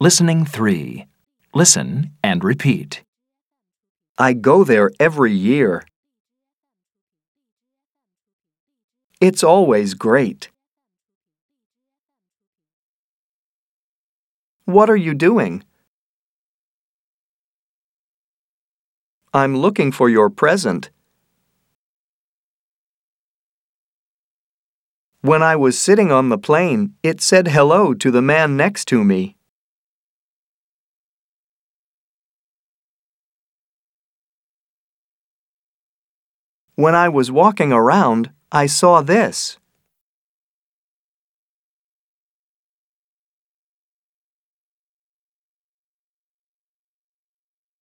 Listening 3. Listen and repeat. I go there every year. It's always great. What are you doing? I'm looking for your present. When I was sitting on the plane, it said hello to the man next to me. When I was walking around, I saw this.